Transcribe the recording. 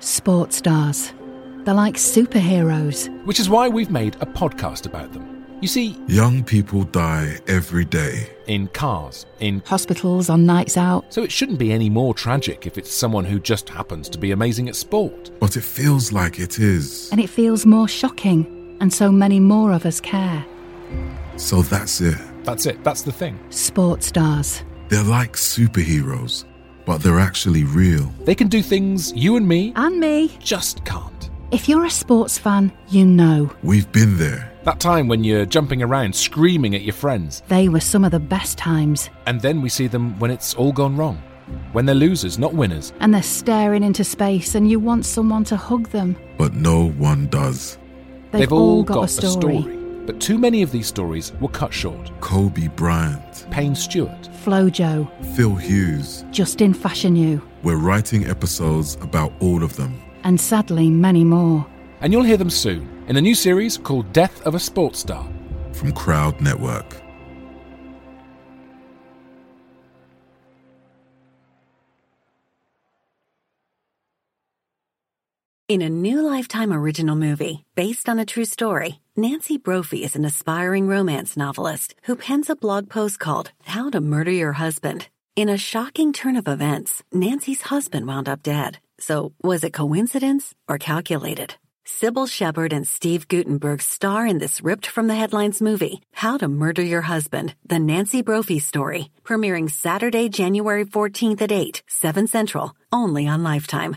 Sports stars. They're like superheroes. Which is why we've made a podcast about them. You see, Young people die every day. in cars, in. Hospitals on nights out. So it shouldn't be any more tragic if it's someone who just happens to be amazing at sport. But it feels like it is. And it feels more shocking. And so many more of us care. So that's it. That's it, that's the thing. Sports stars. They're like superheroes, but they're actually real. They can do things you and me And me. just can't. If you're a sports fan, you know. We've been there. That time when you're jumping around screaming at your friends, They were some of the best times. and then we see them when it's all gone wrong. When they're losers, not winners. And they're staring into space, and you want someone to hug them. But no one does. They've, all got, a story. But too many of these stories were cut short. Kobe Bryant, Payne Stewart, Flojo, Phil Hughes. Justin Fashanu, We're writing episodes about all of them. and sadly, many more. and you'll hear them soon in a new series called Death of a Sports Star. from Crowd Network. In a new Lifetime original movie based on a true story, Nancy Brophy is an aspiring romance novelist who pens a blog post called How to Murder Your Husband. In a shocking turn of events, Nancy's husband wound up dead. So, was it coincidence or calculated? Cybill Shepherd and Steve Guttenberg star in this ripped from the headlines movie, How to Murder Your Husband, the Nancy Brophy story, premiering Saturday, January 14th at 8, 7 Central, only on Lifetime.